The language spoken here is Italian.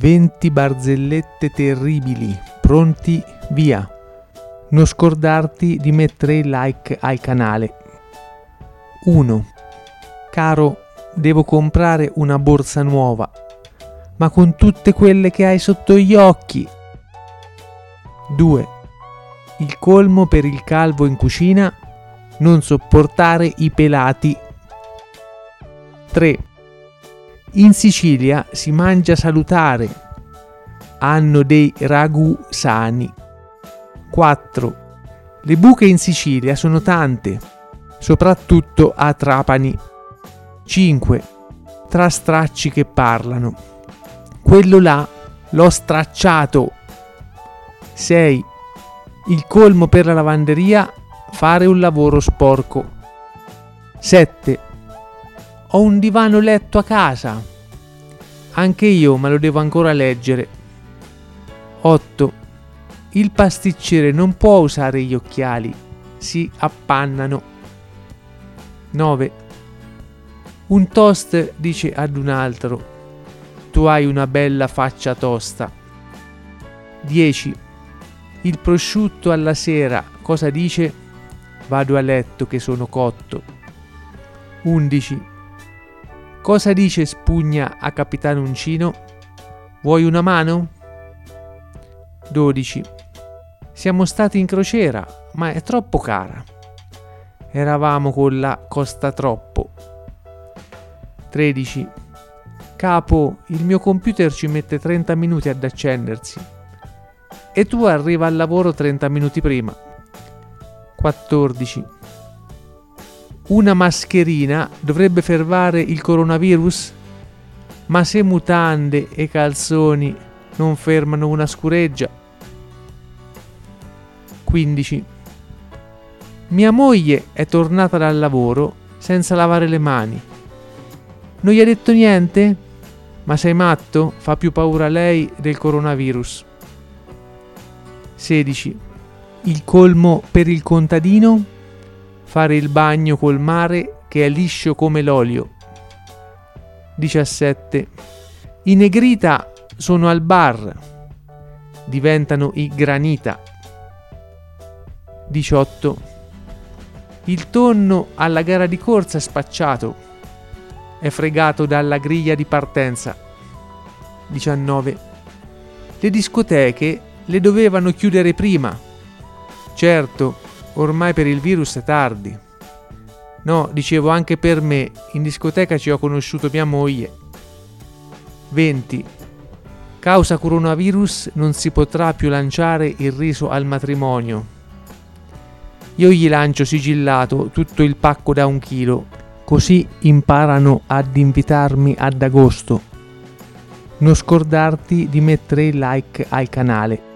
20 barzellette terribili. Pronti? Via. Non scordarti di mettere il like al canale. 1. Caro, devo comprare una borsa nuova, ma con tutte quelle che hai sotto gli occhi. 2. Il colmo per il calvo in cucina, non sopportare i pelati. 3. In Sicilia si mangia salutare. Hanno dei ragù sani. 4. Le buche in Sicilia sono tante, soprattutto a Trapani. 5. Tra stracci che parlano. Quello là l'ho stracciato. 6. Il colmo per la lavanderia, fare un lavoro sporco. 7. Ho un divano letto a casa. Anche io, ma lo devo ancora leggere. 8. Il pasticcere non può usare gli occhiali, si appannano. 9. Un toast dice ad un altro, tu hai una bella faccia tosta. 10. Il prosciutto alla sera cosa dice? Vado a letto che sono cotto. 11. Cosa dice Spugna a Capitano Uncino? Vuoi una mano? 12. Siamo stati in crociera, ma è troppo cara. Eravamo con la costa troppo. 13. Capo, il mio computer ci mette 30 minuti ad accendersi. E tu arriva al lavoro 30 minuti prima. 14. Una mascherina dovrebbe fermare il coronavirus? Ma se mutande e calzoni non fermano una scureggia? 15. Mia moglie è tornata dal lavoro senza lavare le mani. Non gli ha detto niente? Ma sei matto? Fa più paura lei del coronavirus. 16. Il colmo per il contadino? Fare il bagno col mare che è liscio come l'olio. 17. I negrita sono al bar, diventano i granita. 18. Il tonno alla gara di corsa è spacciato, è fregato dalla griglia di partenza. 19. Le discoteche le dovevano chiudere prima. Certo, Ormai per il virus è tardi. No, dicevo anche per me, in discoteca ci ho conosciuto mia moglie. 20. Causa coronavirus non si potrà più lanciare il riso al matrimonio. Io gli lancio sigillato tutto il pacco da un chilo, così imparano ad invitarmi ad agosto. Non scordarti di mettere il like al canale.